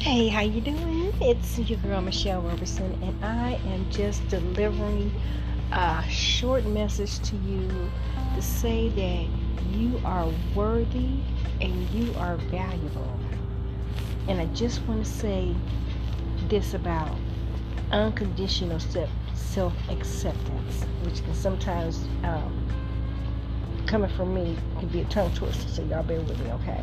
Hey, how you doing? It's your girl Michelle Roberson, and I am just delivering a short message to you to say that you are worthy and you are valuable. And I just want to say this about unconditional self acceptance, which can sometimes, um, coming from me, can be a tongue twister. So y'all bear with me, okay?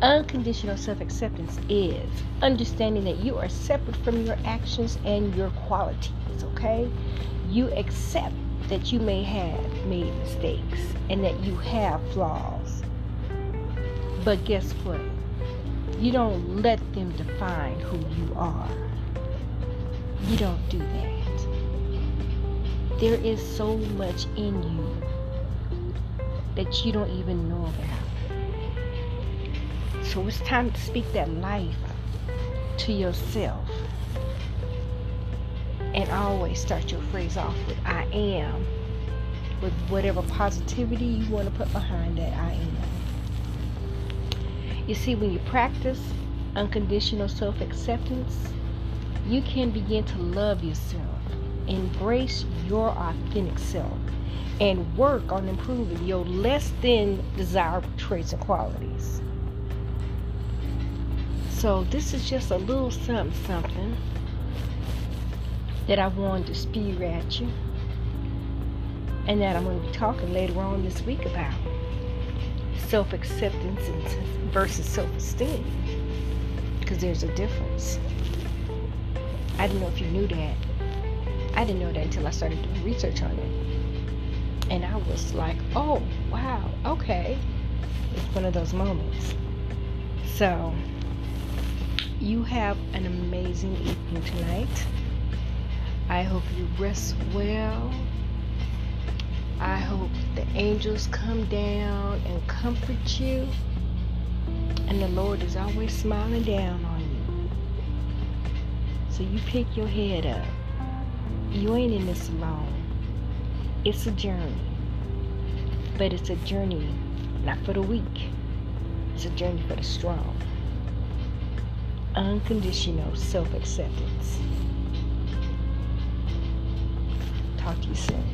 Unconditional self acceptance is understanding that you are separate from your actions and your qualities, okay? You accept that you may have made mistakes and that you have flaws. But guess what? You don't let them define who you are. You don't do that. There is so much in you that you don't even know about. So it's time to speak that life to yourself. And always start your phrase off with I am, with whatever positivity you want to put behind that I am. You see, when you practice unconditional self acceptance, you can begin to love yourself, embrace your authentic self, and work on improving your less than desirable traits and qualities. So this is just a little something something that I wanted to spew at you. And that I'm going to be talking later on this week about self acceptance versus self esteem. Because there's a difference. I didn't know if you knew that. I didn't know that until I started doing research on it. And I was like, oh, wow, okay. It's one of those moments. So, you have an amazing evening tonight. I hope you rest well. I hope the angels come down and comfort you. And the Lord is always smiling down on you. So you pick your head up. You ain't in this alone. It's a journey. But it's a journey not for the weak. It's a journey for the strong unconditional self acceptance. Talk to you soon.